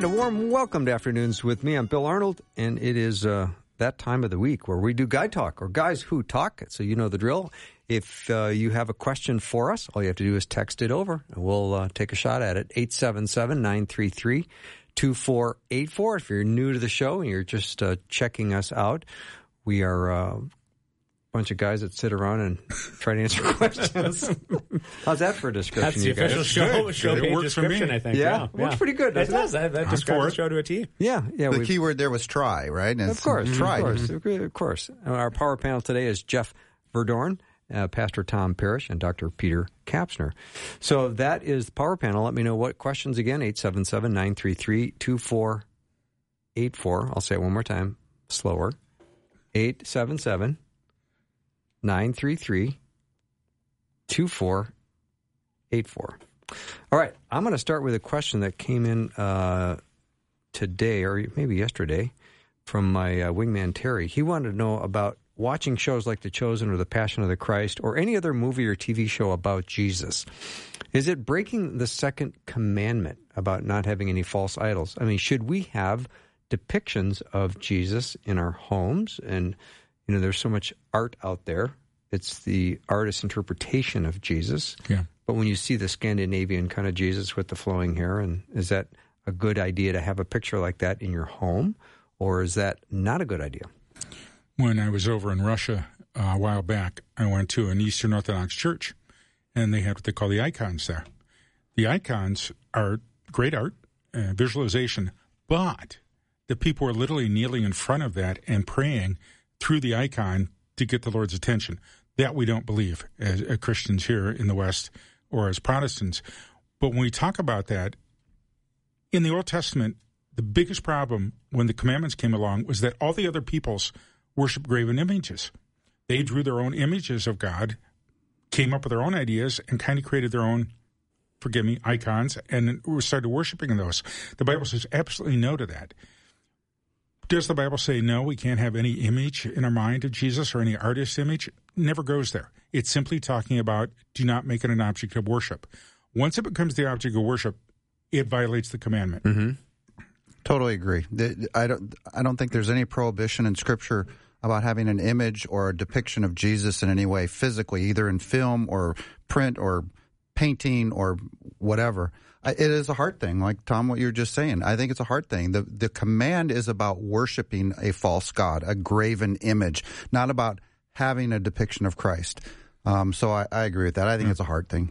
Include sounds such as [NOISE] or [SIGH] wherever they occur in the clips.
And a warm welcome to Afternoons with me. I'm Bill Arnold, and it is uh, that time of the week where we do Guy Talk, or Guys Who Talk. So you know the drill. If uh, you have a question for us, all you have to do is text it over, and we'll uh, take a shot at it. 877 933 2484. If you're new to the show and you're just uh, checking us out, we are uh, bunch of guys that sit around and try to answer [LAUGHS] questions. How's that for a description? That's the you guys? official show, Good. show It page works for me. description, I think. Yeah? Works pretty good, It doesn't it? That, that I'm describes the show to a T. Yeah, yeah. The we've- key word there was try, right? And Of it's course, try. of course, of course. Our power panel today is Jeff Verdoorn, uh, Pastor Tom Parrish, and Dr. Peter Kapsner. So that is the power panel. Let me know what questions again, 877 933 2484. I'll say it one more time, slower. 877 933 2484. All right, I'm going to start with a question that came in uh, today or maybe yesterday from my uh, wingman Terry. He wanted to know about watching shows like The Chosen or The Passion of the Christ or any other movie or TV show about Jesus. Is it breaking the second commandment about not having any false idols? I mean, should we have depictions of Jesus in our homes? And, you know, there's so much art out there. It's the artist's interpretation of Jesus. Yeah. But when you see the Scandinavian kind of Jesus with the flowing hair, and is that a good idea to have a picture like that in your home, or is that not a good idea? When I was over in Russia uh, a while back, I went to an Eastern Orthodox church, and they had what they call the icons there. The icons are great art, uh, visualization, but the people were literally kneeling in front of that and praying through the icon to get the Lord's attention. That we don't believe as uh, Christians here in the West or as Protestants. But when we talk about that, in the Old Testament, the biggest problem when the commandments came along was that all the other peoples worshiped graven images. They drew their own images of God, came up with their own ideas, and kind of created their own, forgive me, icons, and started worshiping those. The Bible says absolutely no to that. Does the Bible say no, we can't have any image in our mind of Jesus or any artist's image? Never goes there. It's simply talking about do not make it an object of worship. Once it becomes the object of worship, it violates the commandment. Mm-hmm. Totally agree. I don't. I don't think there's any prohibition in Scripture about having an image or a depiction of Jesus in any way physically, either in film or print or painting or whatever. I- It is a heart thing, like Tom, what you're just saying. I think it's a heart thing. The the command is about worshiping a false god, a graven image, not about having a depiction of Christ. Um, so I, I agree with that. I think it's a heart thing.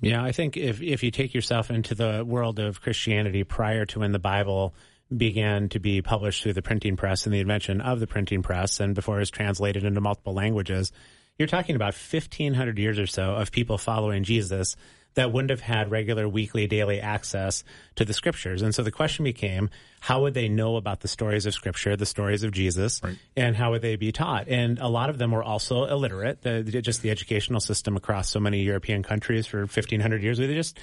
Yeah, I think if if you take yourself into the world of Christianity prior to when the Bible began to be published through the printing press and the invention of the printing press, and before it was translated into multiple languages, you're talking about 1,500 years or so of people following Jesus that wouldn't have had regular weekly, daily access to the scriptures. And so the question became, how would they know about the stories of scripture, the stories of Jesus, and how would they be taught? And a lot of them were also illiterate. The, just the educational system across so many European countries for 1500 years, they just,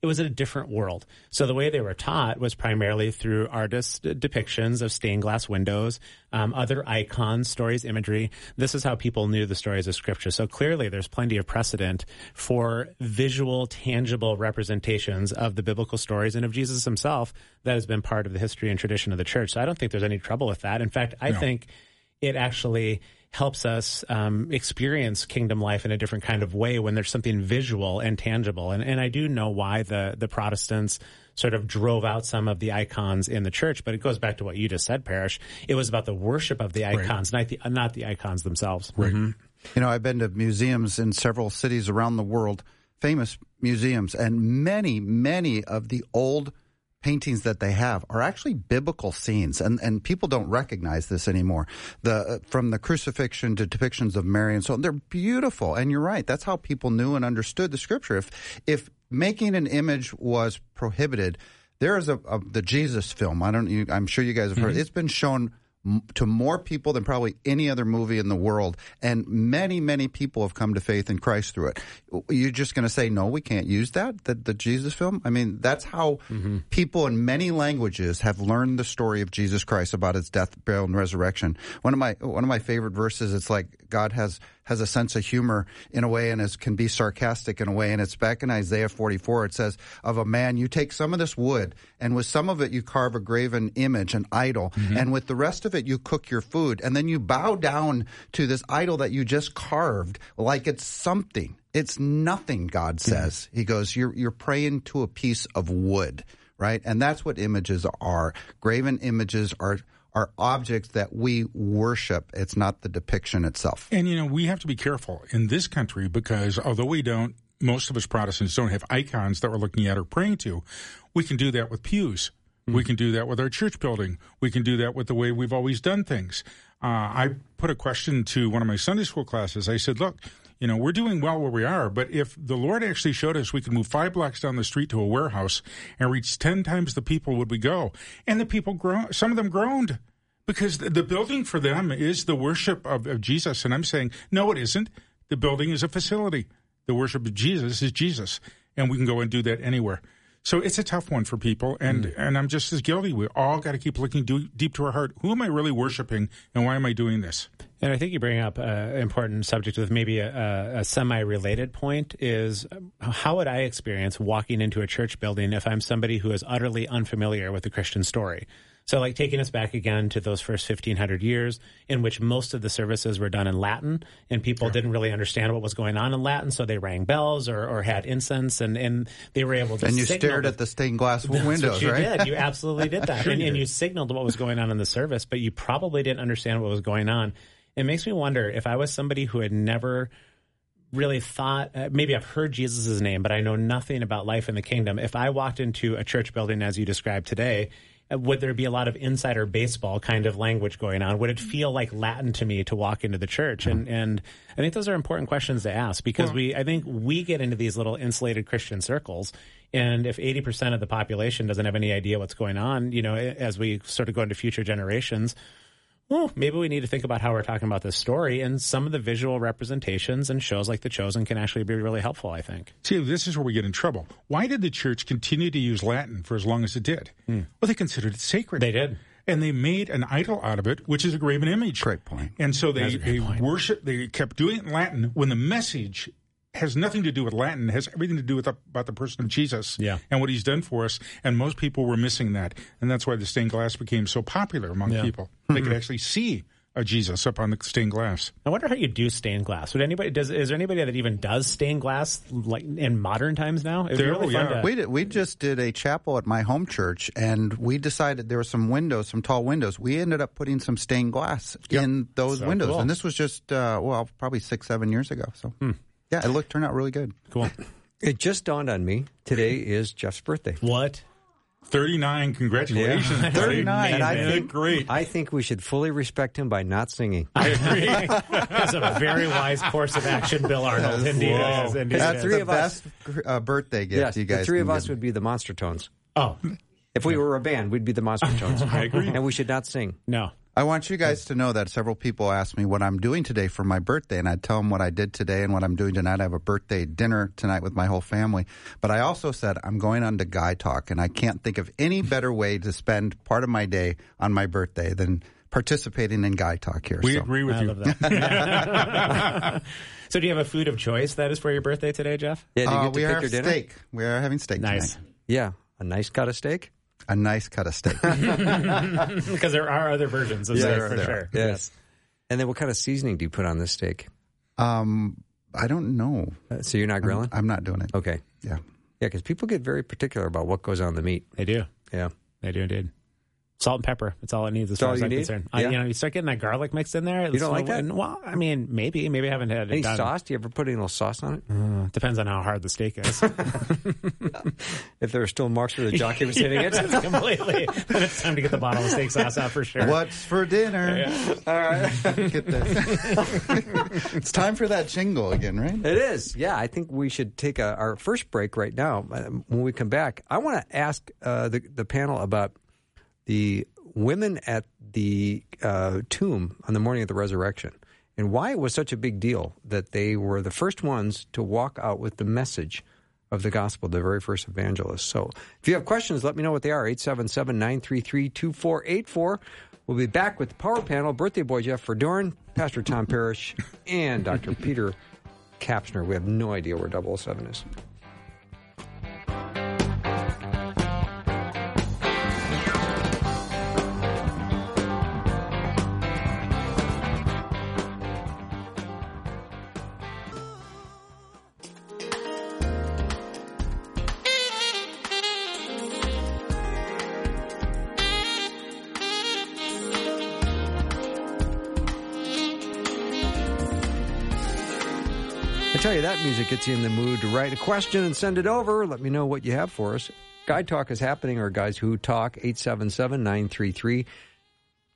it was in a different world. So the way they were taught was primarily through artist depictions of stained glass windows, um, other icons, stories, imagery. This is how people knew the stories of scripture. So clearly there's plenty of precedent for visual, tangible representations of the biblical stories and of Jesus himself that has been part of the history and tradition of the church. So I don't think there's any trouble with that. In fact, I No. think it actually helps us um, experience kingdom life in a different kind of way when there's something visual and tangible. And, and I do know why the, the Protestants sort of drove out some of the icons in the church, but it goes back to what you just said, Parrish. It was about the worship of the icons, not the not the icons themselves. Right. You know, I've been to museums in several cities around the world, famous museums, and many, many of the old paintings that they have are actually biblical scenes, and, and people don't recognize this anymore. The uh, from the crucifixion to depictions of Mary and so on, they're beautiful. And you're right, that's how people knew and understood the scripture. If if making an image was prohibited, There is a, a the Jesus film. I don't. You, I'm sure you guys have heard. It's been shown to more people than probably any other movie in the world, and many, many people have come to faith in Christ through it. You're just going to say no? We can't use that. The, the Jesus film. I mean, that's how mm-hmm. people in many languages have learned the story of Jesus Christ about his death, burial, and resurrection. One of my one of my favorite verses. It's like God has has a sense of humor in a way and is, can be sarcastic in a way. And it's back in Isaiah 44. It says, of a man, you take some of this wood and with some of it you carve a graven image, an idol. Mm-hmm. And with the rest of it you cook your food. And then you bow down to this idol that you just carved like it's something. It's nothing, God mm-hmm. says. He goes, you're, you're praying to a piece of wood, right? And that's what images are. Graven images are, are objects that we worship. It's not the depiction itself. And you know, we have to be careful in this country because although we don't, most of us Protestants don't have icons that we're looking at or praying to. We can do that with pews. We can do that with our church building. We can do that with the way we've always done things. Uh, I put a question to one of my Sunday school classes. I said, look, you know, we're doing well where we are, but if the Lord actually showed us we could move five blocks down the street to a warehouse and reach 10 times the people, would we go? And the people groaned, some of them groaned because the, building for them is the worship of, of Jesus. And I'm saying, no, it isn't. The building is a facility. The worship of Jesus is Jesus. And we can go and do that anywhere. So it's a tough one for people, and and I'm just as guilty. We all got to keep looking do, deep to our heart. Who am I really worshiping, and why am I doing this? And I think you bring up an important subject with maybe a, a, semi-related point is um, how would I experience walking into a church building if I'm somebody who is utterly unfamiliar with the Christian story? So, like taking us back again to those first 1500 years in which most of the services were done in Latin and people didn't really understand what was going on in Latin. So they rang bells or, or had incense and, and they were able to And you signal stared at the stained glass that's windows, what you right? did. You absolutely did that. [LAUGHS] Sure and, you and you signaled what was going on in the service, but you probably didn't understand what was going on. It makes me wonder if I was somebody who had never really thought, uh, maybe I've heard Jesus' name, but I know nothing about life in the kingdom. If I walked into a church building as you described today, would there be a lot of insider baseball kind of language going on? Would it mm-hmm. feel like Latin to me to walk into the church? And mm-hmm. and I think those are important questions to ask because we I think we get into these little insulated Christian circles, and if eighty percent of the population doesn't have any idea what's going on, you know, as we sort of go into future generations, well, maybe we need to think about how we're talking about this story, and some of the visual representations and shows like The Chosen can actually be really helpful. I think. See, this is where we get in trouble. Why did the church continue to use Latin for as long as it did? Hmm. Well, they considered it sacred. They did. and they made an idol out of it, which is a graven image. Great point. And so they, That's they worship. They kept doing it in Latin when the message has nothing to do with Latin. Has everything to do with the, about the person of Jesus Yeah. and what He's done for us. And most people were missing that, and that's why the stained glass became so popular among Yeah. people. They could actually see a Jesus up on the stained glass. I wonder how you do stained glass. Would anybody does? Is there anybody that even does stained glass like in modern times now? It'd There- really oh, fun yeah. to. We did, we just did a chapel at my home church, and we decided there were some windows, some tall windows. We ended up putting some stained glass in those So windows, cool. and this was just uh, well, probably six, seven years ago. So yeah, it looked turned out really good. Cool. It just dawned on me today is Jeff's birthday. What? 39, congratulations. buddy. 39, and I You did think- great. I think we should fully respect him by not singing. I agree. That's a very wise course of action, Bill Arnold. Indeed, it is. Indeed, it That's three the of us- best uh, birthday gift yes, you guys. the three of us give. would be the Monster Tones. Oh If we were a band, we'd be the Monster Tones. [LAUGHS] I agree. And we should not sing. no. I want you guys to know that several people ask me what I'm doing today for my birthday, and I tell them what I did today and what I'm doing tonight. I have a birthday dinner tonight with my whole family. But I also said I'm going on to Guy Talk, and I can't think of any better way to spend part of my day on my birthday than participating in Guy Talk here. we So- agree with I you. love that. [LAUGHS] so, do you have a food of choice that is for your birthday today, Jeff? Yeah, do you Uh, get to we pick are your dinner? steak. We are having steak Nice. tonight. Yeah, a nice cut of steak. A nice cut of steak. [LAUGHS] Because there are other versions of Yeah, steak for there sure. are. Yes. And then what kind of seasoning do you put on this steak? um, I don't know. Uh, so you're not grilling? I'm not doing it. Okay. Yeah. Yeah, because people get very particular about what goes on the meat. They do. Yeah. They do indeed. Salt and pepper. That's all it needs as That's far all as you I'm need? concerned. Yeah. I, you know, you start getting that garlic mixed in there. You don't like that? Well, I mean, maybe. Maybe I haven't had Any it done. sauce? Do you ever put any little sauce on it? Uh, depends on how hard the steak is. [LAUGHS] If there are still marks where the jockey was [LAUGHS] hitting it? It's completely. Then it's time to get the bottle of steak sauce out for sure. What's for dinner? All right. [LAUGHS] Get that. it's time for that jingle again, right? It is. Yeah, I think we should take a, our first break right now. Uh, When we come back, I want to ask uh, the, the panel about the women at the uh, tomb on the morning of the resurrection and why it was such a big deal that they were the first ones to walk out with the message of the gospel, the very first evangelists. So if you have questions, let me know what they are 877 933 2484. We'll be back with the power panel, birthday boy Jeff Verdoorn, Pastor Tom Parrish, and Dr. Peter Kapsner. We have no idea where 007 is. Tell you, that music gets you in the mood to write a question and send it over. Let me know what you have for us. Guy Talk is happening, or Guys Who Talk, 877 933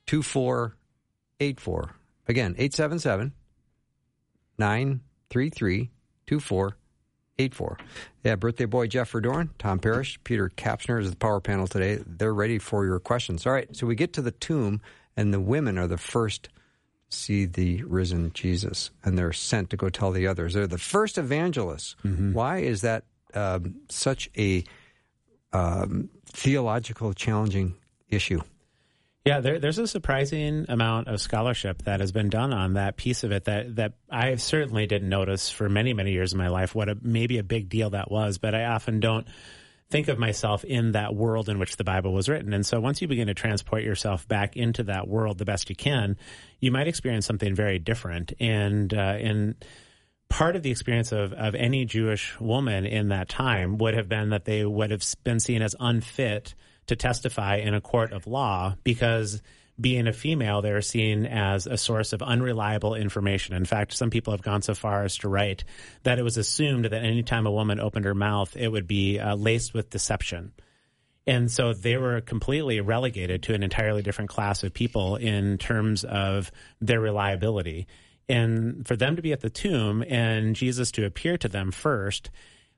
2484. Again, 877 933 2484. Yeah, birthday boy Jeff Verdoorn, Tom Parrish, Peter Kapsner is the power panel today. They're ready for your questions. All right, so we get to the tomb, and the women are the first see the risen Jesus, and they're sent to go tell the others. They're the first evangelists. Why is that um, such a um, theological challenging issue? Yeah, there, there's a surprising amount of scholarship that has been done on that piece of it that, that I certainly didn't notice for many, many years of my life what a, maybe a big deal that was, but I often don't think of myself in that world in which the Bible was written. And so once you begin to transport yourself back into that world the best you can, you might experience something very different. And, uh, and, part of the experience of, of any Jewish woman in that time would have been that they would have been seen as unfit to testify in a court of law because being a female, they're seen as a source of unreliable information. In fact, some people have gone so far as to write that it was assumed that anytime a woman opened her mouth, it would be uh, laced with deception. And so they were completely relegated to an entirely different class of people in terms of their reliability. And for them to be at the tomb and Jesus to appear to them first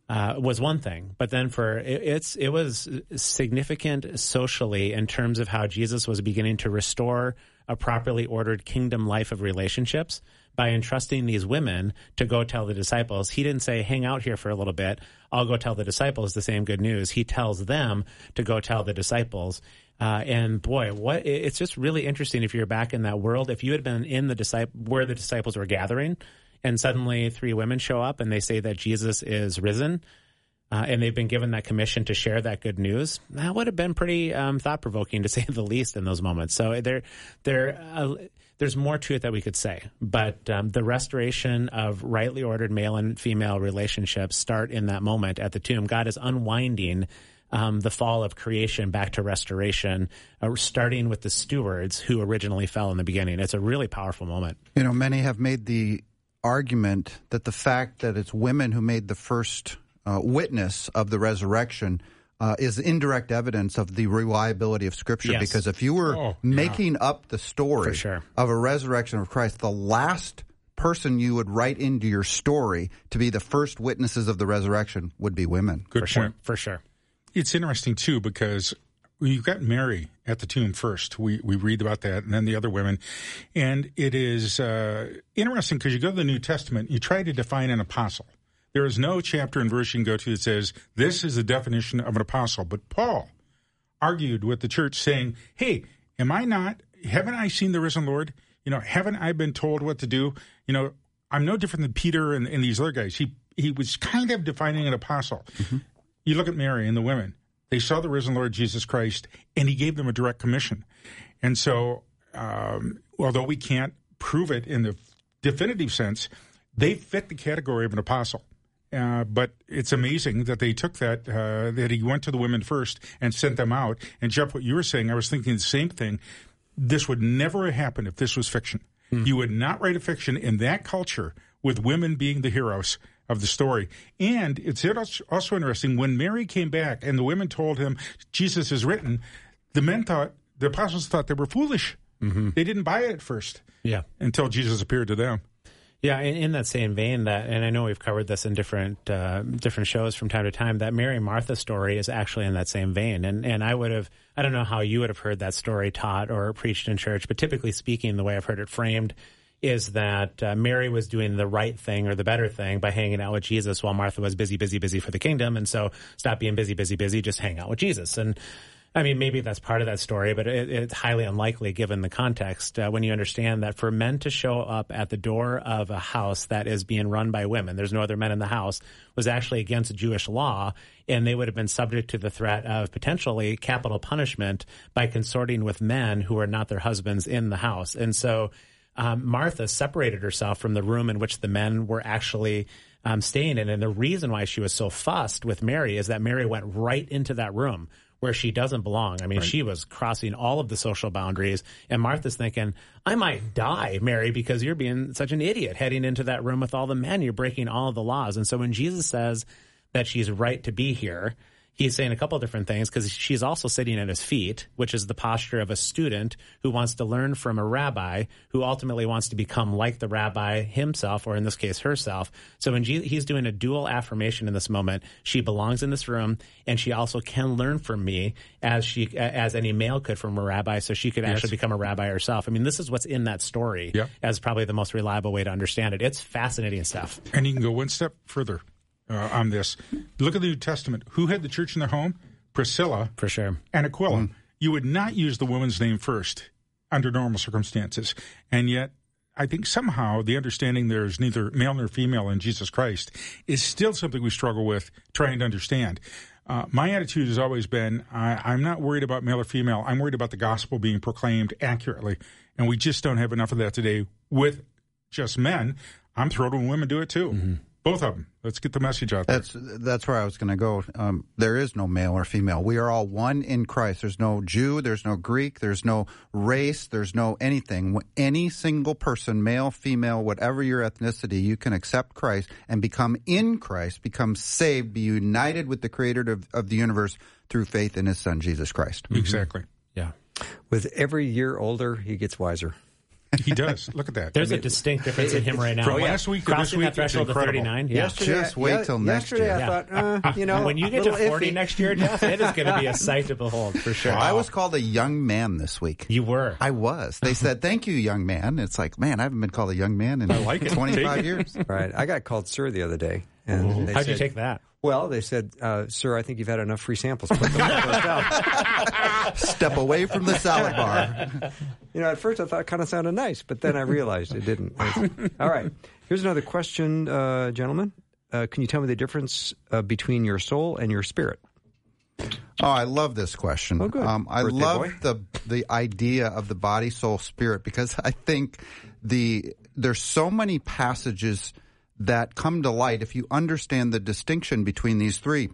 uh, was one thing, but then for it, it's it was significant socially in terms of how Jesus was beginning to restore a properly ordered kingdom life of relationships by entrusting these women to go tell the disciples. He didn't say, hang out here for a little bit. I'll go tell the disciples the same good news. He tells them to go tell the disciples. Uh, and boy, what it's just really interesting if you're back in that world. If you had been in the disciple where the disciples were gathering, and suddenly three women show up and they say that Jesus is risen, uh, and they've been given that commission to share that good news, that would have been pretty um, thought provoking to [LAUGHS] say the least in those moments. So there, there, uh, there's more to it that we could say, but um, the restoration of rightly ordered male and female relationships start in that moment at the tomb. God is unwinding. Um, the fall of creation back to restoration, uh, starting with the stewards who originally fell in the beginning. It's a really powerful moment. You know, many have made the argument that the fact that it's women who made the first uh, witness of the resurrection uh, is indirect evidence of the reliability of Scripture. Yes. Because if you were Oh, yeah. making up the story sure. of a resurrection of Christ, the last person you would write into your story to be the first witnesses of the resurrection would be women. Good For sure. point. For sure. It's interesting too because you've got Mary at the tomb first. We we read about that, and then the other women, and it is uh, interesting because you go to the New Testament, you try to define an apostle. There is no chapter and verse you can go to that says this is the definition of an apostle. But Paul argued with the church, saying, "Hey, am I not? Haven't I seen the risen Lord? You know, haven't I been told what to do? You know, I'm no different than Peter and, and these other guys. He he was kind of defining an apostle. You look at Mary and the women; they saw the risen Lord Jesus Christ, and He gave them a direct commission. And so, um, although we can't prove it in the definitive sense, they fit the category of an apostle. Uh, but it's amazing that they took that, uh, that he went to the women first and sent them out. And Jeff, what you were saying, I was thinking the same thing. This would never have happened if this was fiction. Mm. You would not write a fiction in that culture with women being the heroes of the story. And it's also interesting when Mary came back and the women told him Jesus is written, the men thought, the apostles thought they were foolish. Mm-hmm. They didn't buy it at first. Yeah. Until Jesus appeared to them. Yeah, in, in, that same vein, that, and I know we've covered this in different uh, different shows from time to time. That Mary Martha story is actually in that same vein, and and I would have, I don't know how you would have heard that story taught or preached in church, but typically speaking, the way I've heard it framed is that uh, Mary was doing the right thing or the better thing by hanging out with Jesus while Martha was busy, busy, busy for the kingdom, and so stop being busy, busy, busy, just hang out with Jesus. And I mean, maybe that's part of that story, but it, it's highly unlikely given the context uh, when you understand that for men to show up at the door of a house that is being run by women, there's no other men in the house, was actually against Jewish law, and they would have been subject to the threat of potentially capital punishment by consorting with men who are not their husbands in the house. And so um, Martha separated herself from the room in which the men were actually um, staying in. And the reason why she was so fussed with Mary is that Mary went right into that room where she doesn't belong. I mean, right. she was crossing all of the social boundaries. And Martha's thinking, I might die, Mary, because you're being such an idiot heading into that room with all the men. You're breaking all of the laws. And so when Jesus says that she's right to be here, he's saying a couple different things because she's also sitting at his feet, which is the posture of a student who wants to learn from a rabbi who ultimately wants to become like the rabbi himself, or in this case, herself. So when he's doing a dual affirmation in this moment, she belongs in this room and she also can learn from me as she, as any male could from a rabbi. So she could yes. actually become a rabbi herself. I mean, this is what's in that story yep. as probably the most reliable way to understand it. It's fascinating stuff. And you can go one step further uh, on this. Look at the New Testament. Who had the church in their home? Priscilla. For sure. And Aquila. Mm. You would not use the woman's name first under normal circumstances. And yet, I think somehow the understanding there's neither male nor female in Jesus Christ is still something we struggle with trying to understand. Uh, my attitude has always been I, am not worried about male or female. I'm worried about the gospel being proclaimed accurately. And we just don't have enough of that today with just men. I'm thrilled when women do it too. Mm-hmm. Both of them. Let's get the message out there. That's that's where I was going to go. Um, there is no male or female. We are all one in Christ. There's no Jew. There's no Greek. There's no race. There's no anything. Any single person, male, female, whatever your ethnicity, you can accept Christ and become in Christ, become saved, be united with the Creator of, of the universe through faith in His Son Jesus Christ. Exactly. Yeah. With every year older, he gets wiser. He does. Look at that. There's I mean, a distinct difference in him right now. From last week to this week, that threshold to 39. Yeah. Yesterday, Just wait till next yesterday year. I thought, uh, [LAUGHS] you know, when you get to 40 iffy. next year, [LAUGHS] Jeff, it is going to be a sight to behold for sure. I was called a young man this week. You were. I was. They said, "Thank you, young man." It's like, man, I haven't been called a young man in like 25 years. Right. I got called sir the other day. And How'd said, you take that? Well, they said, uh, "Sir, I think you've had enough free samples. [LAUGHS] Step away from the salad bar." You know, at first I thought it kind of sounded nice, but then I realized it didn't. All right, here's another question, uh, gentlemen. Uh, can you tell me the difference uh, between your soul and your spirit? Oh, I love this question. Oh, good. Um, I Birthday love boy. the the idea of the body, soul, spirit because I think the there's so many passages that come to light if you understand the distinction between these three.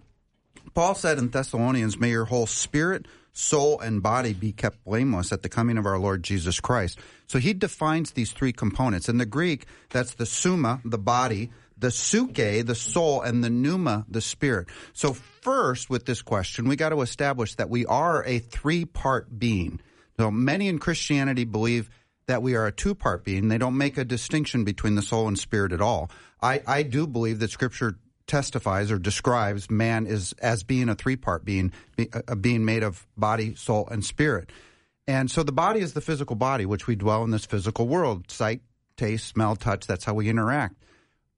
Paul said in Thessalonians, May your whole spirit, soul, and body be kept blameless at the coming of our Lord Jesus Christ. So he defines these three components. In the Greek, that's the soma, the body, the psuche, the soul, and the pneuma, the spirit. So first, with this question, we got to establish that we are a three part being. So many in Christianity believe that we are a two part being. They don't make a distinction between the soul and spirit at all. I, I do believe that Scripture testifies or describes man is as being a three part being, a being made of body, soul, and spirit. And so the body is the physical body, which we dwell in this physical world sight, taste, smell, touch. That's how we interact.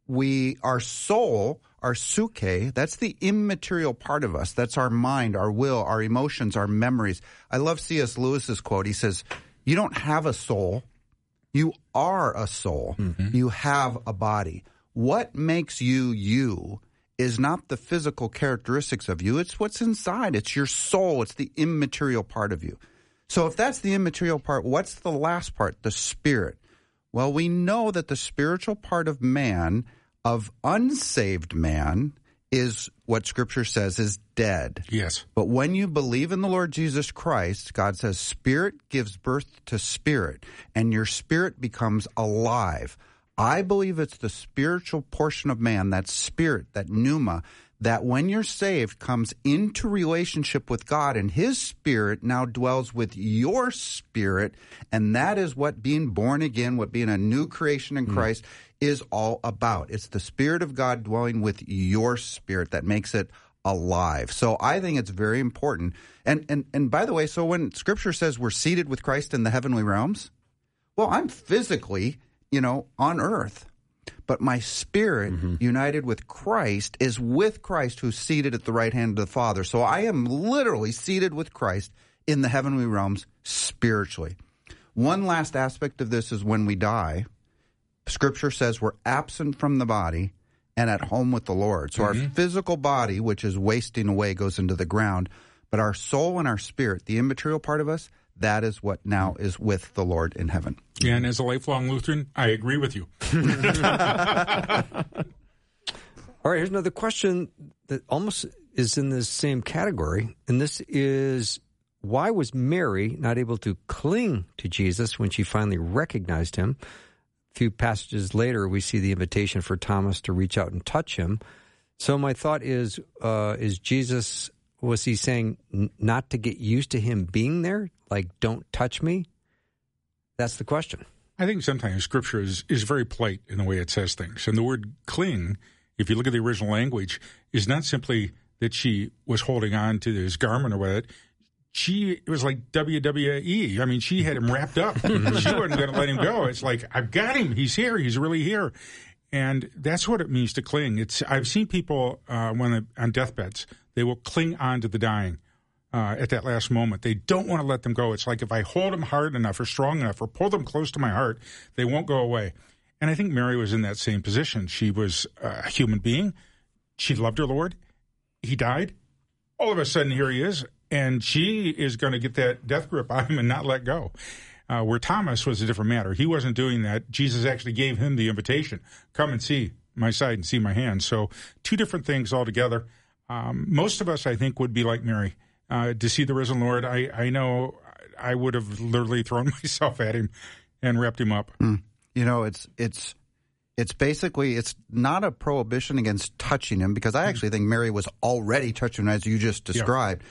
We, our soul, our psuche, that's the immaterial part of us. That's our mind, our will, our emotions, our memories. I love C.S. Lewis's quote. He says, you don't have a soul. You are a soul. Mm-hmm. You have a body. What makes you you is not the physical characteristics of you. It's what's inside. It's your soul. It's the immaterial part of you. So if that's the immaterial part, what's the last part? The spirit. Well, we know that the spiritual part of man of unsaved man is what scripture says is dead. Yes. But when you believe in the Lord Jesus Christ, God says spirit gives birth to spirit and your spirit becomes alive. I believe it's the spiritual portion of man, that spirit, that pneuma, that when you're saved comes into relationship with God and his spirit now dwells with your spirit. And that is what being born again, what being a new creation in hmm. Christ is all about. It's the spirit of God dwelling with your spirit that makes it alive. So I think it's very important. And and and by the way, so when scripture says we're seated with Christ in the heavenly realms, well, I'm physically, you know, on earth. But my spirit, mm-hmm. united with Christ, is with Christ who's seated at the right hand of the Father. So I am literally seated with Christ in the heavenly realms spiritually. One last aspect of this is when we die, Scripture says we're absent from the body and at home with the Lord. So our mm-hmm. physical body, which is wasting away, goes into the ground. But our soul and our spirit, the immaterial part of us, that is what now is with the Lord in heaven. And as a lifelong Lutheran, I agree with you. [LAUGHS] All right, here's another question that almost is in the same category. And this is why was Mary not able to cling to Jesus when she finally recognized him? A few passages later, we see the invitation for Thomas to reach out and touch him. So my thought is, uh, is Jesus, was he saying n- not to get used to him being there? Like, don't touch me? That's the question. I think sometimes Scripture is, is very polite in the way it says things. And the word cling, if you look at the original language, is not simply that she was holding on to his garment or what. She it was like WWE. I mean, she had him wrapped up. [LAUGHS] she wasn't going to let him go. It's like I've got him. He's here. He's really here. And that's what it means to cling. It's I've seen people uh, when on deathbeds they will cling on to the dying uh, at that last moment. They don't want to let them go. It's like if I hold them hard enough or strong enough or pull them close to my heart, they won't go away. And I think Mary was in that same position. She was a human being. She loved her Lord. He died. All of a sudden, here he is, and she is going to get that death grip on him and not let go. Uh, where Thomas was a different matter. He wasn't doing that. Jesus actually gave him the invitation come and see my side and see my hand. So, two different things altogether. Um, most of us, I think, would be like Mary uh, to see the risen Lord. I, I know I would have literally thrown [LAUGHS] myself at him and wrapped him up. You know, it's it's it's basically it's not a prohibition against touching him because I actually think Mary was already touching him as you just described.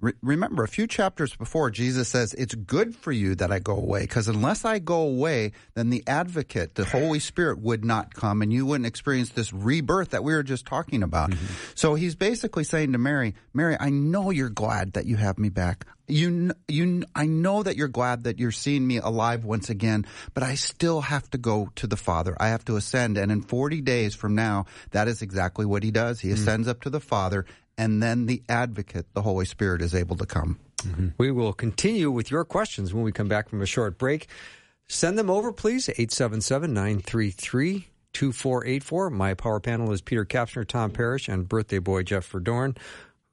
Re- remember, a few chapters before, Jesus says, It's good for you that I go away, because unless I go away, then the advocate, the Holy Spirit, would not come, and you wouldn't experience this rebirth that we were just talking about. Mm-hmm. So he's basically saying to Mary, Mary, I know you're glad that you have me back. You, you, I know that you're glad that you're seeing me alive once again, but I still have to go to the Father. I have to ascend, and in 40 days from now, that is exactly what he does. He mm. ascends up to the Father, and then the advocate, the Holy Spirit, is able to come. Mm-hmm. We will continue with your questions when we come back from a short break. Send them over, please, 877 933 2484. My power panel is Peter Kapsner, Tom Parrish, and birthday boy Jeff Verdoorn,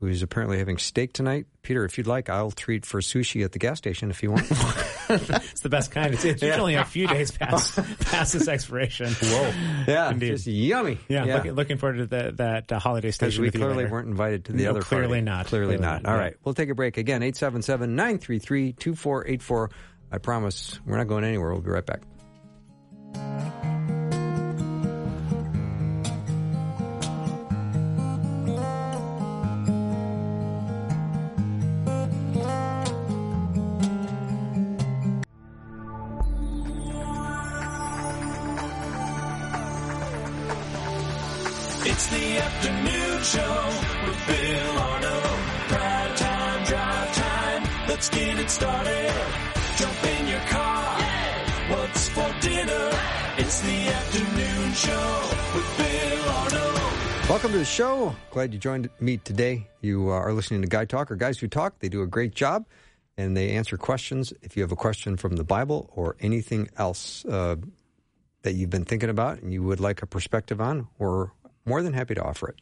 who's apparently having steak tonight. Peter, if you'd like, I'll treat for sushi at the gas station if you want. [LAUGHS] It's the best kind. It's, it's usually a few days past [LAUGHS] past its expiration. Whoa. yeah, Indeed. just yummy. Yeah, Looking, looking forward to the, that uh, holiday Because station we clearly weren't invited to the No, other clearly party. not. Clearly, Clearly not. not. All Yeah. right. We'll take a break again. 877 933 2484. I promise we're not going anywhere. We'll be right back. Started. Jump in your car. What's for dinner? It's the afternoon show with Bill Arnold. Welcome to the show. Glad you joined me today. You uh, are listening to Guy Talk or Guys Who Talk. They do a great job and they answer questions. If you have a question from the Bible or anything else uh, that you've been thinking about and you would like a perspective on, we're more than happy to offer it.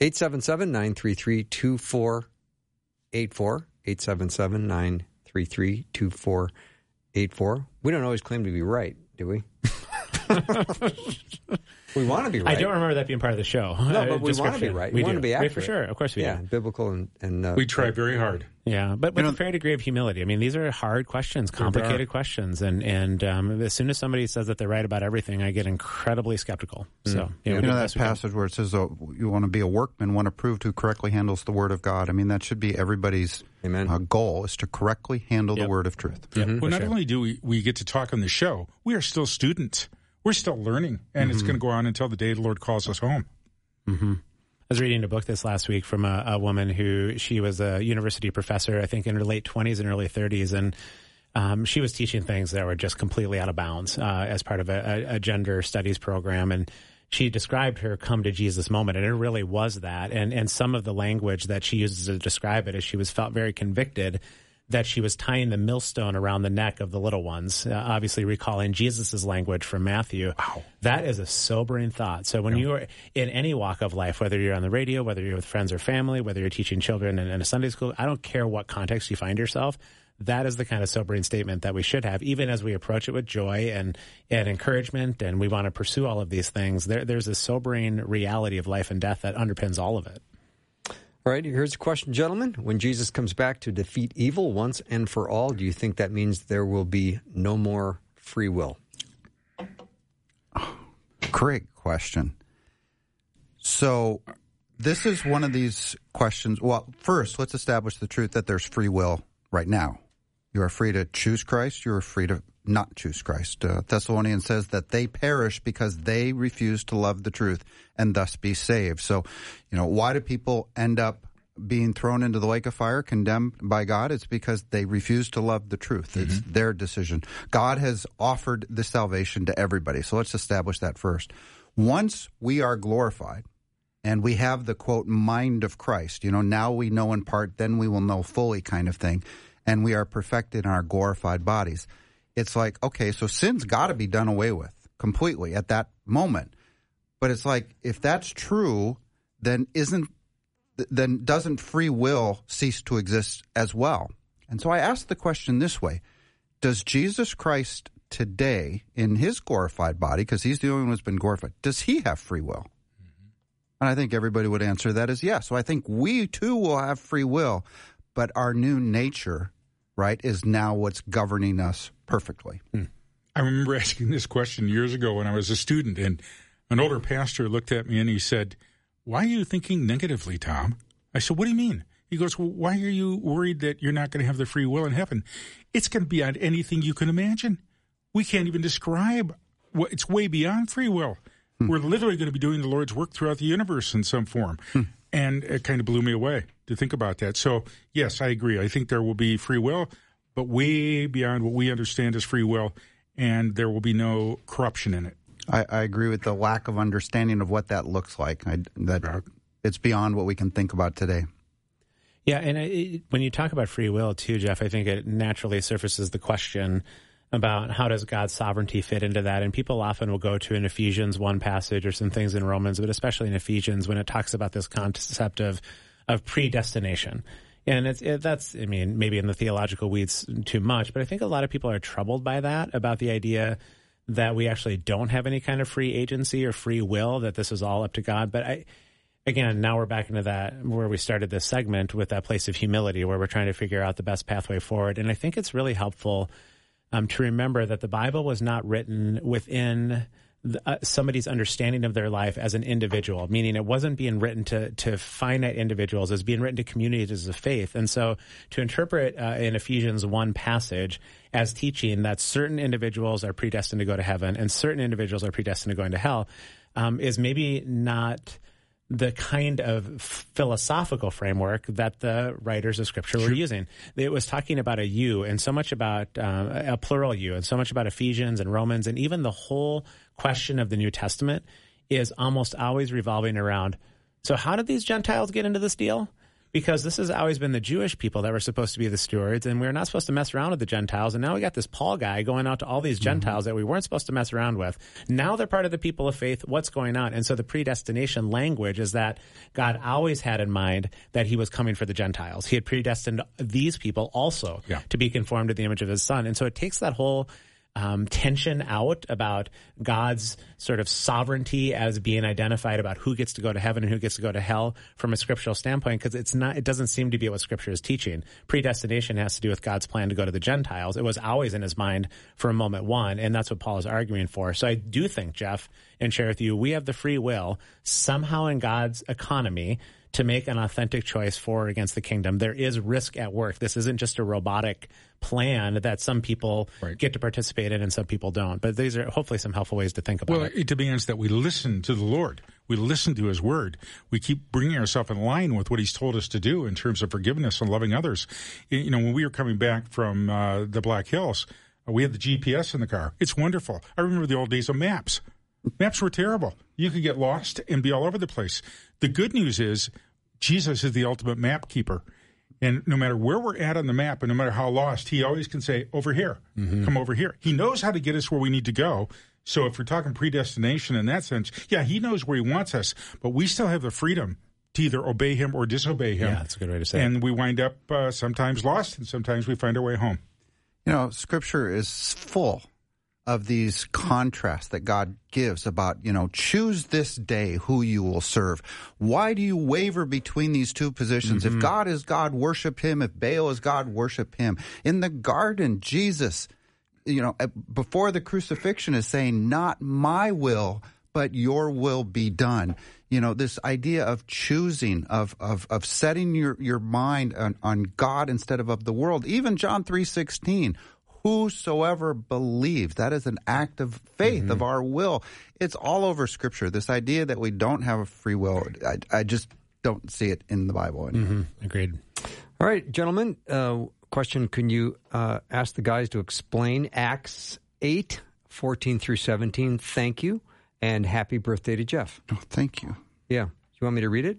877 933 2484. 877 933 2484. We don't always claim to be right, do we? [LAUGHS] [LAUGHS] We want to be right. I don't remember that being part of the show. No, but we want to be right. We, We, want to be We- accurate. for sure. Of course we yeah, do. biblical and, and uh, We try very hard. Yeah, but with a fair degree of humility. I mean, these are hard questions, complicated questions, and and um, as soon as somebody says that they're right about everything, I get incredibly skeptical. So, Mm. you know, You know that best we can. passage where it says, oh, "You want to be a workman, one approved who correctly handles the word of God." I mean, that should be everybody's Amen. uh, goal: is to correctly handle Yep. the word of truth. Yep, Well, not sure. only do we, we get to talk on the show, we are still students. We're still learning, and it's going to go on until the day the Lord calls us home. I was reading a book this last week from a, a woman who she was a university professor, I think in her late 20s and early 30s, and um, she was teaching things that were just completely out of bounds uh, as part of a, a, gender studies program. And she described her come to Jesus moment, and it really was that. And and some of the language that she uses to describe it is she was felt very convicted that she was tying the millstone around the neck of the little ones, uh, obviously recalling Jesus' language from Matthew. Wow. That is a sobering thought. So when you're in any walk of life, whether you're on the radio, whether you're with friends or family, whether you're teaching children in, in a Sunday school, I don't care what context you find yourself. That is the kind of sobering statement that we should have, even as we approach it with joy and, and encouragement, and we want to pursue all of these things. There, there's a sobering reality of life and death that underpins all of it. All right, here's a question, gentlemen. When Jesus comes back to defeat evil once and for all, do you think that means there will be no more free will? Great question. So, this is one of these questions. Well, first, let's establish the truth that there's free will right now. You are free to choose Christ. You are free to not choose Christ. Uh, Thessalonians says that they perish because they refuse to love the truth and thus be saved. So, you know, why do people end up being thrown into the lake of fire, condemned by God? It's because they refuse to love the truth. It's their decision. God has offered the salvation to everybody. So let's establish that first. Once we are glorified, and we have the quote mind of Christ. You know, now we know in part, then we will know fully, kind of thing, and we are perfected in our glorified bodies. It's like okay, so sin's got to be done away with completely at that moment. But it's like if that's true, then isn't then doesn't free will cease to exist as well? And so I ask the question this way: Does Jesus Christ today, in his glorified body, because he's the only one who's been glorified, does he have free will? And I think everybody would answer that as yes. So I think we too will have free will, but our new nature, right, is now what's governing us perfectly. Hmm. I remember [LAUGHS] asking this question years ago when I was a student, and an older pastor looked at me and he said, Why are you thinking negatively, Tom? I said, What do you mean? He goes, well, Why are you worried that you're not going to have the free will in heaven? It's going to be beyond anything you can imagine. We can't even describe what it's way beyond free will. Hmm. We're literally going to be doing the Lord's work throughout the universe in some form. Hmm. And it kind of blew me away to think about that. So, yes, I agree. I think there will be free will, but way beyond what we understand as free will, and there will be no corruption in it. I, I agree with the lack of understanding of what that looks like. I, that it's beyond what we can think about today. Yeah, and it, when you talk about free will too, Jeff, I think it naturally surfaces the question about how does God's sovereignty fit into that? And people often will go to an Ephesians one passage or some things in Romans, but especially in Ephesians when it talks about this concept of of predestination. And it's it, that's I mean maybe in the theological weeds too much, but I think a lot of people are troubled by that about the idea that we actually don't have any kind of free agency or free will that this is all up to God. But I again, now we're back into that where we started this segment with that place of humility where we're trying to figure out the best pathway forward. And I think it's really helpful um, to remember that the Bible was not written within the, uh, somebody's understanding of their life as an individual, meaning it wasn't being written to to finite individuals, it was being written to communities of faith. And so to interpret uh, in Ephesians 1 passage as teaching that certain individuals are predestined to go to heaven and certain individuals are predestined to go into hell um, is maybe not the kind of philosophical framework that the writers of scripture were using. It was talking about a you and so much about um, a plural you and so much about Ephesians and Romans and even the whole question of the New Testament is almost always revolving around so how did these Gentiles get into this deal? Because this has always been the Jewish people that were supposed to be the stewards, and we're not supposed to mess around with the Gentiles. And now we got this Paul guy going out to all these mm-hmm. Gentiles that we weren't supposed to mess around with. Now they're part of the people of faith. What's going on? And so the predestination language is that God always had in mind that he was coming for the Gentiles. He had predestined these people also Yeah. to be conformed to the image of his son. And so it takes that whole um, tension out about God's sort of sovereignty as being identified about who gets to go to heaven and who gets to go to hell from a scriptural standpoint because it's not it doesn't seem to be what scripture is teaching. Predestination has to do with God's plan to go to the Gentiles. It was always in his mind for a moment one and that's what Paul is arguing for. So I do think Jeff and share with you we have the free will somehow in God's economy to make an authentic choice for or against the kingdom. There is risk at work. This isn't just a robotic plan that some people Right. get to participate in and some people don't. But these are hopefully some helpful ways to think about it. Well, it. it demands that we listen to the Lord. We listen to His Word. We keep bringing ourselves in line with what He's told us to do in terms of forgiveness and loving others. You know, when we were coming back from uh, the Black Hills, uh, we had the GPS in the car. It's wonderful. I remember the old days of maps. Maps were terrible. You could get lost and be all over the place. The good news is Jesus is the ultimate map keeper. And no matter where we're at on the map and no matter how lost, he always can say, over here, come over here. He knows how to get us where we need to go. So if we're talking predestination in that sense, yeah, he knows where he wants us, but we still have the freedom to either obey him or disobey him. Yeah, that's a good way to say it. And we wind up uh, sometimes lost and sometimes we find our way home. You know, Scripture is full of these contrasts that God gives about, you know, choose this day who you will serve. Why do you waver between these two positions? If mm-hmm. God is God, worship Him. If Baal is God, worship Him. In the garden, Jesus, you know, before the crucifixion is saying, not my will, but your will be done. You know, this idea of choosing, of, of, of setting your, your mind on, on God instead of of the world. Even John 3.16, whosoever believes, that is an act of faith, of our will. It's all over Scripture. This idea that we don't have a free will, I, I just don't see it in the Bible anymore. Agreed. All right, gentlemen. Uh, question: Can you uh, ask the guys to explain Acts 8, 14 through seventeen? Thank you, and happy birthday to Jeff. Oh, thank you. Yeah, you want me to read it?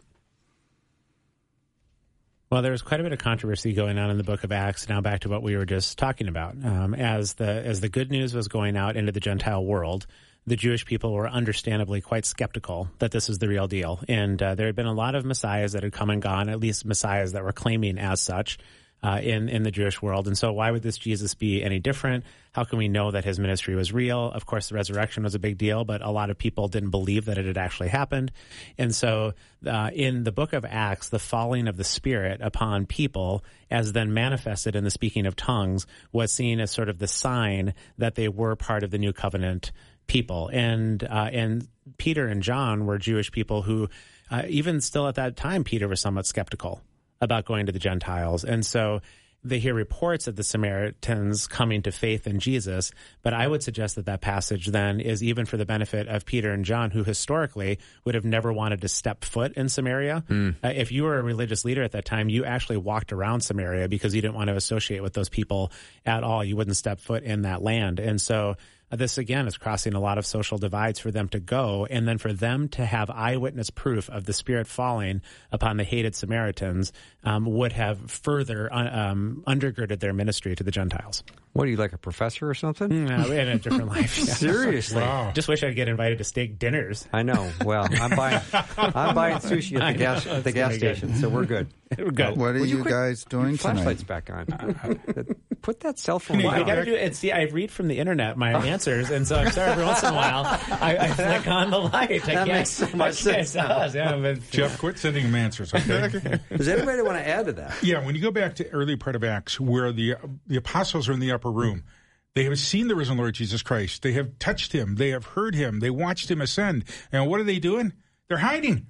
Well, there was quite a bit of controversy going on in the book of Acts. Now back to what we were just talking about. Um, as the as the good news was going out into the Gentile world, the Jewish people were understandably quite skeptical that this is the real deal. And uh, there had been a lot of messiahs that had come and gone, at least messiahs that were claiming as such. Uh, in in the Jewish world, and so why would this Jesus be any different? How can we know that his ministry was real? Of course, the resurrection was a big deal, but a lot of people didn't believe that it had actually happened. And so, uh, in the book of Acts, the falling of the Spirit upon people, as then manifested in the speaking of tongues, was seen as sort of the sign that they were part of the new covenant people. And uh, and Peter and John were Jewish people who, uh, even still at that time, Peter was somewhat skeptical about going to the Gentiles. And so they hear reports of the Samaritans coming to faith in Jesus, but I would suggest that that passage then is even for the benefit of Peter and John, who historically would have never wanted to step foot in Samaria. Uh, if you were a religious leader at that time, you actually walked around Samaria because you didn't want to associate with those people at all. You wouldn't step foot in that land. And so this again is crossing a lot of social divides for them to go, and then for them to have eyewitness proof of the Spirit falling upon the hated Samaritans um, would have further uh, um, undergirded their ministry to the Gentiles. What are you like a professor or something? Uh, in a different [LAUGHS] life. yeah. Seriously. Wow. Just wish I'd get invited to steak dinners. I know. Well, I'm buying I'm buying sushi at the gas at the gas very good. station, so we're good. [LAUGHS] Good. What are Would you, quit- guys doing your tonight? flashlights back on. [LAUGHS] Put that cell phone Hey, I gotta do it. See, I read from the internet my answers, and so I'm sorry. Every once in a while, I, I [LAUGHS] flick on the light. I That can't, makes so [LAUGHS] much I can't- sense it does, Yeah, but [LAUGHS] Jeff, quit sending him answers, okay? Does anybody want to add to that? Yeah, when you go back to early part of Acts, where the the apostles are in the upper room, they have seen the risen Lord Jesus Christ. They have touched him. They have heard him. They watched him ascend. And what are they doing? They're hiding.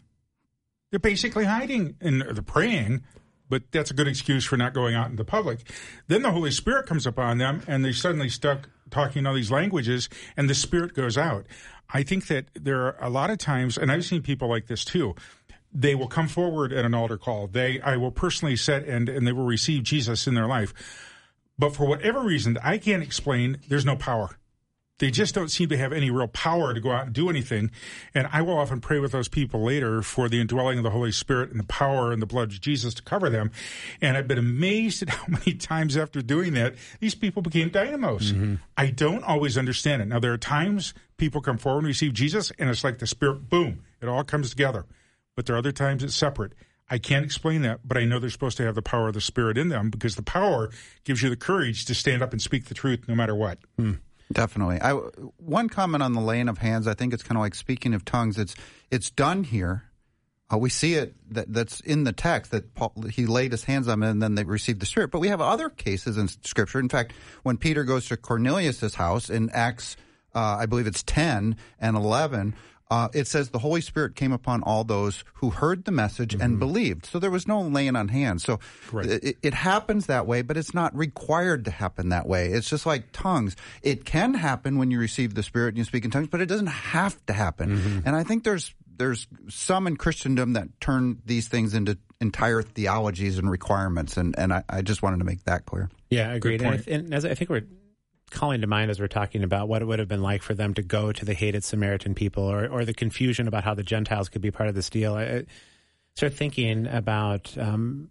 They're basically hiding and they're praying, but that's a good excuse for not going out in the public. Then the Holy Spirit comes upon them, and they suddenly stuck talking all these languages, and the Spirit goes out. I think that there are a lot of times, and I've seen people like this too they will come forward at an altar call. They, I will personally set and, and they will receive Jesus in their life. But for whatever reason I can't explain, there's no power. They just don't seem to have any real power to go out and do anything. And I will often pray with those people later for the indwelling of the Holy Spirit and the power and the blood of Jesus to cover them. And I've been amazed at how [LAUGHS] many times after doing that, these people became dynamos. Mm-hmm. I don't always understand it. Now, there are times people come forward and receive Jesus, and it's like the Spirit, boom, it all comes together. But there are other times it's separate. I can't explain that, but I know they're supposed to have the power of the Spirit in them because the power gives you the courage to stand up and speak the truth no matter what. Hmm. Definitely. I, one comment on the laying of hands. I think it's kind of like speaking of tongues. It's it's done here. Uh, we see it that that's in the text that Paul, he laid his hands on them and then they received the Spirit. But we have other cases in Scripture. In fact, when Peter goes to Cornelius's house in Acts, uh, I believe it's ten and eleven. Uh, it says the Holy Spirit came upon all those who heard the message and believed. So there was no laying on hands. So it, it happens that way, but it's not required to happen that way. It's just like tongues. It can happen when you receive the Spirit and you speak in tongues, but it doesn't have to happen. And I think there's there's some in Christendom that turn these things into entire theologies and requirements, and and I, I just wanted to make that clear. Yeah, agreed. And, I point. th- and as I think we're calling to mind as we're talking about what it would have been like for them to go to the hated Samaritan people, or or the confusion about how the Gentiles could be part of this deal. I, start thinking about. Um,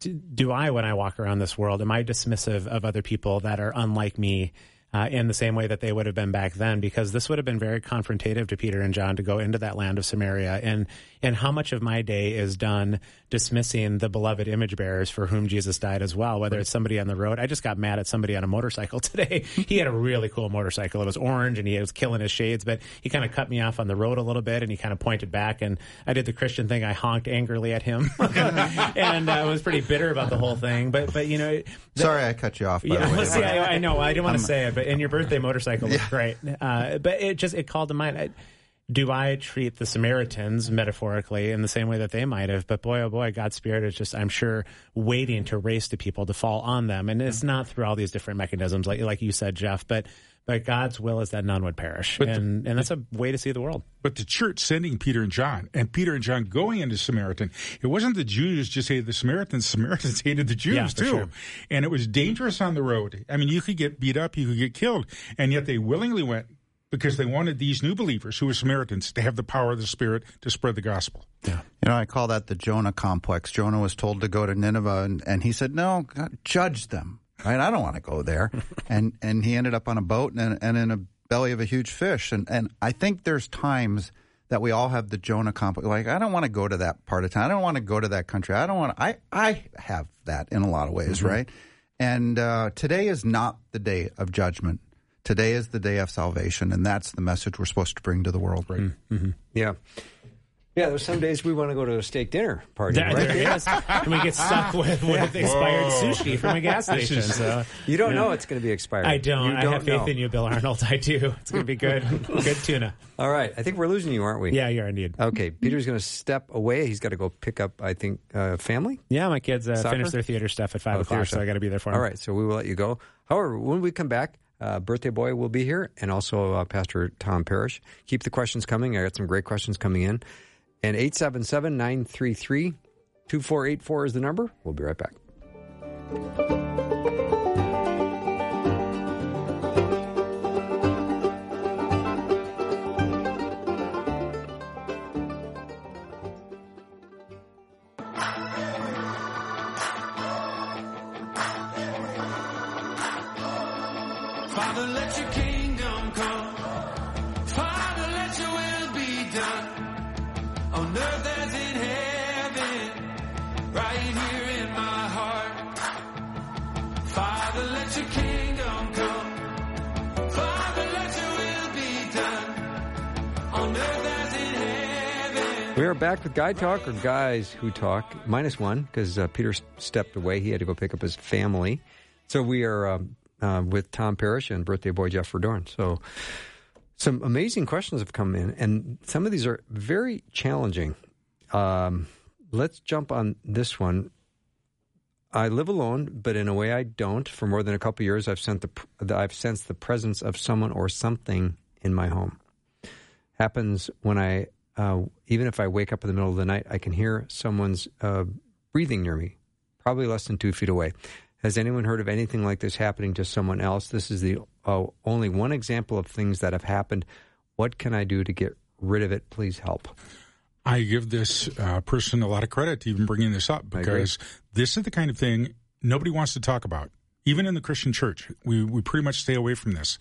do, do I, when I walk around this world, am I dismissive of other people that are unlike me uh, in the same way that they would have been back then? Because this would have been very confrontative to Peter and John to go into that land of Samaria, and and how much of my day is done dismissing the beloved image bearers for whom Jesus died as well? Whether it's somebody on the road, I just got mad at somebody on a motorcycle [LAUGHS] today. he had a really cool motorcycle. It was orange, and he was killing his shades, but he kind of cut me off on the road a little bit, and he kind of pointed back, and I did the Christian thing. I honked angrily at him, [LAUGHS] and I was pretty bitter about the whole thing. But but you know. the- Sorry, I cut you off. By yeah, way. [LAUGHS] see, I, I know. I didn't want to say it, but and your birthday motorcycle was great. Uh, but it just it called to mind. I, do I treat the Samaritans metaphorically in the same way that they might have? But boy, oh boy, God's Spirit is just, I'm sure, waiting to race to people to fall on them, and it's not through all these different mechanisms, like like you said, Jeff. But but God's will is that none would perish, But the- and and that's a way to see the world. But the church sending Peter and John, and Peter and John going into Samaritan, it wasn't the Jews just hated the Samaritans. [LAUGHS] Samaritans hated the Jews Yeah, too, sure. and it was dangerous on the road. I mean, you could get beat up, you could get killed, and yet they willingly went because they wanted these new believers who were Samaritans to have the power of the Spirit to spread the gospel. Yeah. You know, I call that the Jonah complex. Jonah was told to go to Nineveh, and, and he said, "No, God, judge them." Right? I don't want to go there. [LAUGHS] and and he ended up on a boat and, and in a belly of a huge fish. And and I think there's times that we all have the Jonah complex. Like, I don't want to go to that part of town. I don't want to go to that country. I don't want. to I I have that in a lot of ways, right? And uh, today is not the day of judgment. Today is the day of salvation, and that's the message we're supposed to bring to the world. Right? Yeah. Yeah, there's some days we want to go to a steak dinner party, There, right? there it is. [LAUGHS] and we get stuck with, with expired sushi from a gas station. So You don't know it's going to be expired. I don't. You I have faith know. in you, Bill Arnold. I do. It's going to be good. [LAUGHS] good tuna. All right. I think we're losing you, aren't we? Yeah, you are indeed. Okay. Peter's going to step away. He's got to go pick up, I think, uh, family. Yeah, my kids uh, finish their theater stuff at five Oh, o'clock, theater so. I got to be there for them. All right. So we will let you go. However, when we come back, uh, Birthday Boy will be here and also uh, Pastor Tom Parrish. Keep the questions coming. I got some great questions coming in. And 877 933 2484 is the number. We'll be right back. Are back with Guy Talk or Guys Who Talk, minus one, because uh, Peter stepped away. He had to go pick up his family. So we are um, uh, with Tom Parrish and birthday boy Jeff Verdoorn. So some amazing questions have come in, and some of these are very challenging. Um, let's jump on this one. I live alone, but in a way I don't. For more than a couple years, I've sent the- I've sensed the presence of someone or something in my home. Happens when I uh, even if I wake up in the middle of the night, I can hear someone's uh, breathing near me, probably less than two feet away. Has anyone heard of anything like this happening to someone else? This is the uh, only one example of things that have happened. What can I do to get rid of it? Please help. I give this uh, person a lot of credit to even bringing this up because this is the kind of thing nobody wants to talk about. Even in the Christian church, we, we pretty much stay away from this.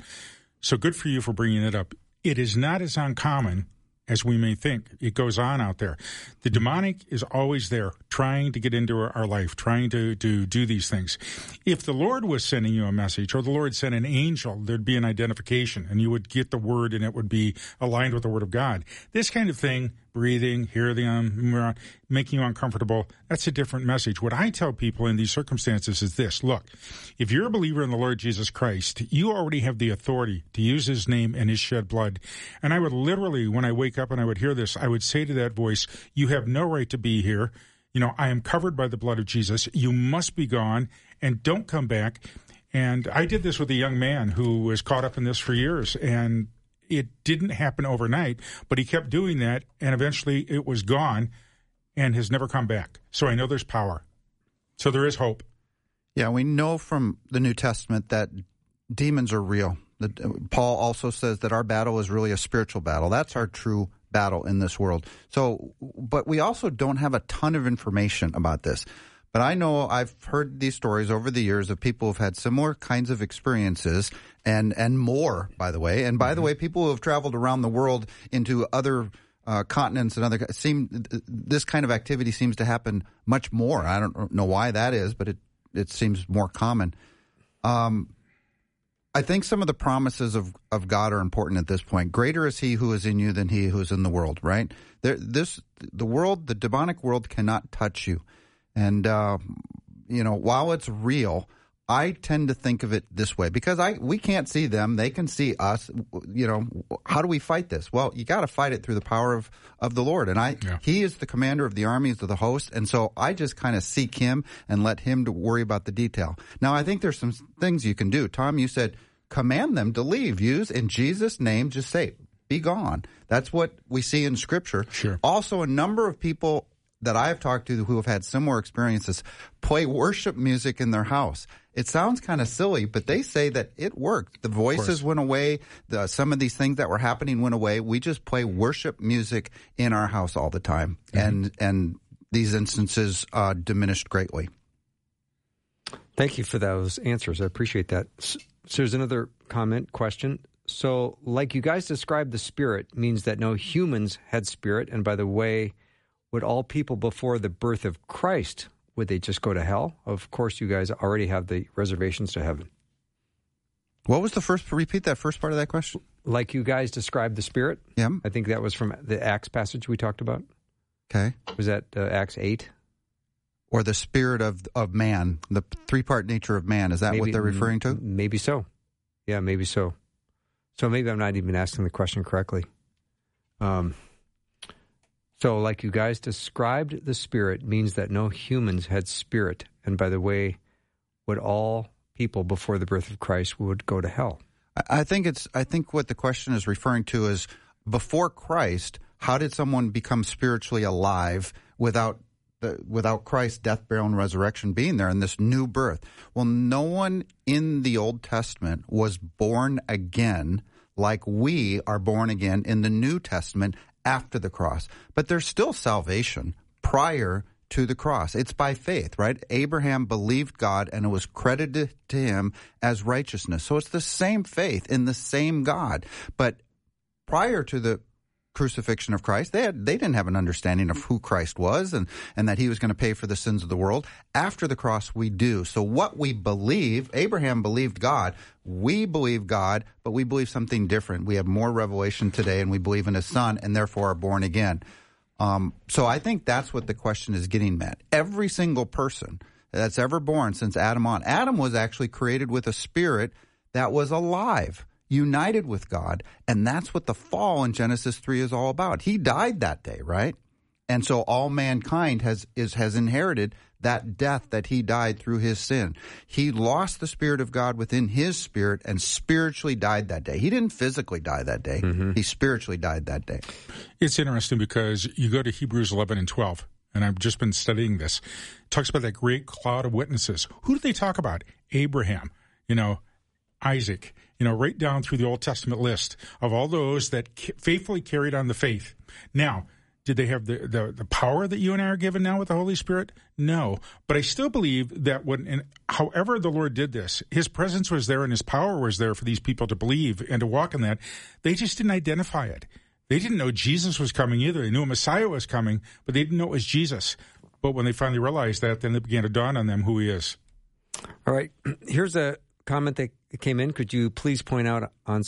So good for you for bringing it up. It is not as uncommon as we may think. It goes on out there. The demonic is always there, trying to get into our life, trying to, to do these things. If the Lord was sending you a message or the Lord sent an angel, there'd be an identification and you would get the word and it would be aligned with the word of God. This kind of thing, breathing, hear the um, making you uncomfortable, that's a different message. What I tell people in these circumstances is this look, if you're a believer in the Lord Jesus Christ, you already have the authority to use his name and his shed blood. And I would literally, when I wake up and I would hear this, I would say to that voice, You have no right to be here. You know, I am covered by the blood of Jesus. You must be gone and don't come back. And I did this with a young man who was caught up in this for years. And it didn't happen overnight, but he kept doing that, and eventually it was gone and has never come back. So I know there's power. So there is hope. Yeah, we know from the New Testament that demons are real. Paul also says that our battle is really a spiritual battle. That's our true battle in this world. So, but we also don't have a ton of information about this. But I know I've heard these stories over the years of people who've had similar kinds of experiences and and more, by the way. And by the way, people who have traveled around the world into other uh, continents and other seem this kind of activity seems to happen much more. I don't know why that is, but it it seems more common. Um, I think some of the promises of, of God are important at this point. Greater is He who is in you than He who is in the world. Right? There, this the world, the demonic world, cannot touch you. And uh, you know, while it's real, I tend to think of it this way because I we can't see them; they can see us. You know, how do we fight this? Well, you got to fight it through the power of of the Lord, and I Yeah. He is the commander of the armies of the host, and so I just kind of seek Him and let Him to worry about the detail. Now, I think there's some things you can do. Tom, you said command them to leave. Use in Jesus' name. Just say, "Be gone." That's what we see in Scripture. Sure. Also, a number of people that I have talked to who have had similar experiences play worship music in their house. It sounds kind of silly, but they say that it worked. The voices went away. The, some of these things that were happening went away. We just play worship music in our house all the time, and and these instances uh, diminished greatly. Thank you for those answers. I appreciate that. So there's another comment question. So, like you guys described, the spirit means that no humans had spirit. And by the way, would all people before the birth of Christ would they just go to hell? Of course, you guys already have the reservations to heaven. What was the first? Repeat that first part of that question. Like you guys described the spirit. Yeah. I think that was from the Acts passage we talked about. Okay. Was that uh, Acts eight? Or the spirit of of man, the three part nature of man. Is that what they're referring to? Maybe so. Yeah, maybe so. So maybe I'm not even asking the question correctly. Um, so, like you guys described, the spirit means that no humans had spirit, and by the way, would all people before the birth of Christ would go to hell? I- think it's. I think what the question is referring to is before Christ. How did someone become spiritually alive without the, without Christ's death, burial, and resurrection being there and this new birth? Well, no one in the Old Testament was born again like we are born again in the New Testament after the cross. But there's still salvation prior to the cross. It's by faith, right? Abraham believed God and it was credited to him as righteousness. So it's the same faith in the same God. But prior to the crucifixion of Christ, they had, they didn't have an understanding of who Christ was and, and that he was going to pay for the sins of the world. After the cross, we do. So what we believe, Abraham believed God. We believe God, but we believe something different. We have more revelation today and we believe in his son and therefore are born again. Um, so I think that's what the question is getting at. Every single person that's ever born since Adam on, Adam was actually created with a spirit that was alive, united with God, and that's what the fall in Genesis three is all about. He died that day, right? And so all mankind has is has inherited that death that he died through his sin. He lost the spirit of God within his spirit and spiritually died that day. He didn't physically die that day. Mm-hmm. He spiritually died that day. It's interesting because you go to Hebrews 11 and 12, and I've just been studying this. It talks about that great cloud of witnesses. Who do they talk about? Abraham, you know, Isaac, you know, right down through the Old Testament list of all those that faithfully carried on the faith. Now, did they have the, the, the power that you and I are given now with the Holy Spirit? No. But I still believe that when, and however the Lord did this, His presence was there and His power was there for these people to believe and to walk in that. They just didn't identify it. They didn't know Jesus was coming either. They knew a Messiah was coming, but they didn't know it was Jesus. But when they finally realized that, then it began to dawn on them who He is. All right. [CLEARS THROAT] Here's a comment that came in. Could you please point out on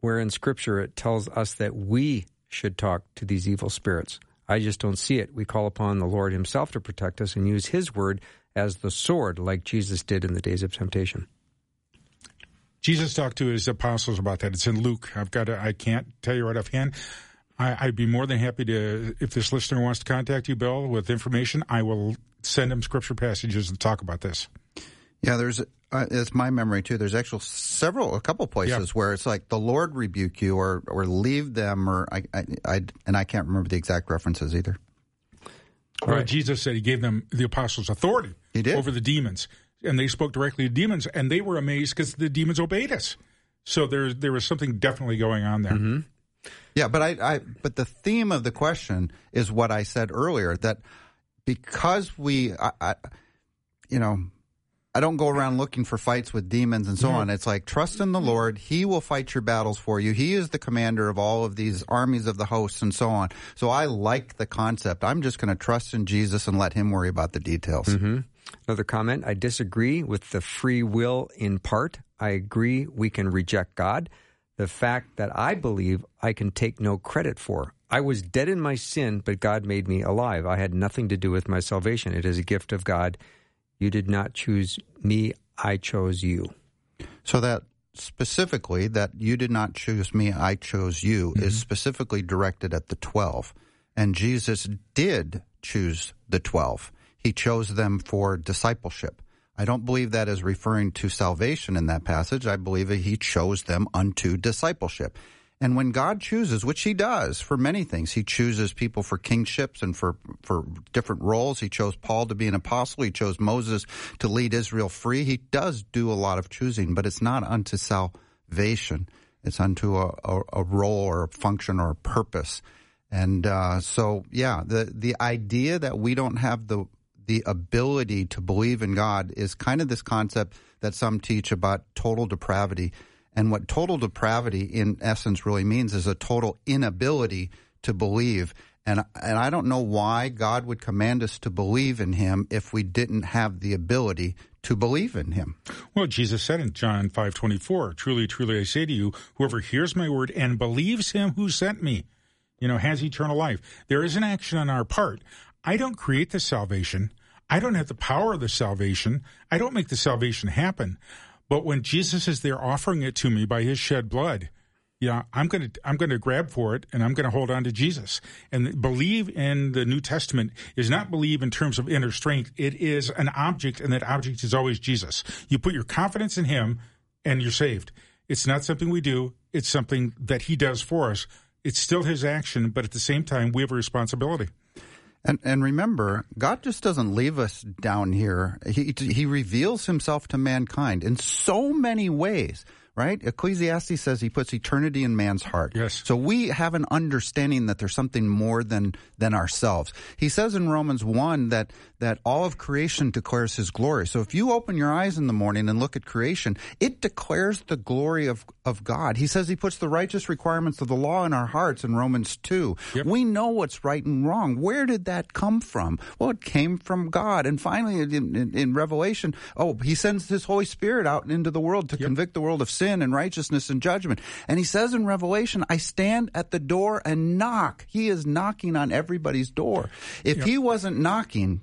where in Scripture it tells us that we should talk to these evil spirits? I just don't see it. We call upon the Lord Himself to protect us and use His word as the sword, like Jesus did in the days of temptation. Jesus talked to his apostles about that. It's in Luke. I've got to, I can't tell you right offhand. I, I'd be more than happy to, if this listener wants to contact you, Bill, with information, I will send him scripture passages and talk about this. Yeah, there's uh, it's my memory too. There's actual several, a couple places Yeah. where it's like the Lord rebuke you or or leave them or I, I I and I can't remember the exact references either. Well, right. Jesus said he gave them, the apostles, authority He did. over the demons. And they spoke directly to demons, and they were amazed because the demons obeyed us. So there, there was something definitely going on there. Yeah, but I, I but the theme of the question is what I said earlier that because we, I, I, you know, I don't go around looking for fights with demons and so on. It's like trust in the Lord; He will fight your battles for you. He is the commander of all of these armies of the hosts and so on. So I like the concept. I'm just going to trust in Jesus and let Him worry about the details. Mm-hmm. Another comment I disagree with the free will in part. I agree we can reject God. The fact that I believe I can take no credit for. I was dead in my sin, but God made me alive. I had nothing to do with my salvation. It is a gift of God. You did not choose me, I chose you. So that specifically, that you did not choose me, I chose you, is mm-hmm. specifically directed at the 12. And Jesus did choose the 12. He chose them for discipleship. I don't believe that is referring to salvation in that passage. I believe that he chose them unto discipleship. And when God chooses, which he does for many things, he chooses people for kingships and for, for different roles. He chose Paul to be an apostle. He chose Moses to lead Israel free. He does do a lot of choosing, but it's not unto salvation. It's unto a, a, a role or a function or a purpose. And uh, so, yeah, the the idea that we don't have the the ability to believe in God is kind of this concept that some teach about total depravity. And what total depravity, in essence, really means is a total inability to believe. And and I don't know why God would command us to believe in Him if we didn't have the ability to believe in Him. Well, Jesus said in John five twenty four, "Truly, truly, I say to you, whoever hears my word and believes him who sent me, you know, has eternal life." There is an action on our part. I don't create the salvation. I don't have the power of the salvation. I don't make the salvation happen. But when Jesus is there offering it to me by His shed blood, yeah, I'm going to I'm going to grab for it and I'm going to hold on to Jesus. And believe in the New Testament is not believe in terms of inner strength. It is an object, and that object is always Jesus. You put your confidence in Him, and you're saved. It's not something we do. It's something that He does for us. It's still His action, but at the same time, we have a responsibility. And and remember, God just doesn't leave us down here. He he reveals himself to mankind in so many ways, right? Ecclesiastes says he puts eternity in man's heart. Yes. So we have an understanding that there's something more than than ourselves. He says in Romans 1 that that all of creation declares his glory. So if you open your eyes in the morning and look at creation, it declares the glory of of God. He says he puts the righteous requirements of the law in our hearts in Romans 2. Yep. We know what's right and wrong. Where did that come from? Well, it came from God. And finally, in, in, in Revelation, oh, he sends his Holy Spirit out into the world to convict the world of sin and righteousness and judgment. And he says in Revelation, I stand at the door and knock. He is knocking on everybody's door. If he wasn't knocking,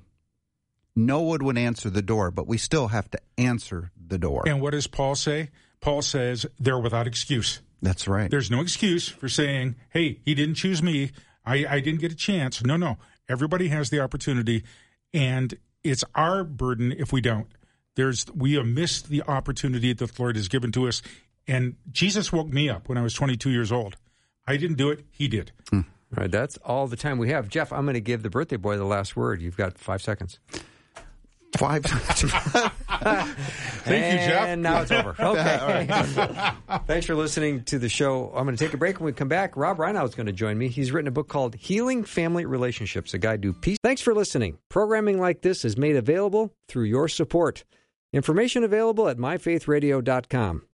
no one would answer the door, but we still have to answer the door. And what does Paul say? Paul says they're without excuse. That's right. There's no excuse for saying, hey, he didn't choose me. I, I didn't get a chance. No, no. Everybody has the opportunity, and it's our burden if we don't. There's we have missed the opportunity that the Lord has given to us. And Jesus woke me up when I was 22 years old. I didn't do it; He did. Hmm. All right, that's all the time we have. Jeff, I'm going to give the birthday boy the last word. You've got five seconds. Five. [LAUGHS] Thank you, Jeff. And now it's over. [LAUGHS] Okay. [LAUGHS] Thanks for listening to the show. I'm going to take a break. When we come back, Rob Rienow is going to join me. He's written a book called Healing Family Relationships, a guide to peace. Thanks for listening. Programming like this is made available through your support. Information available at myfaithradio.com.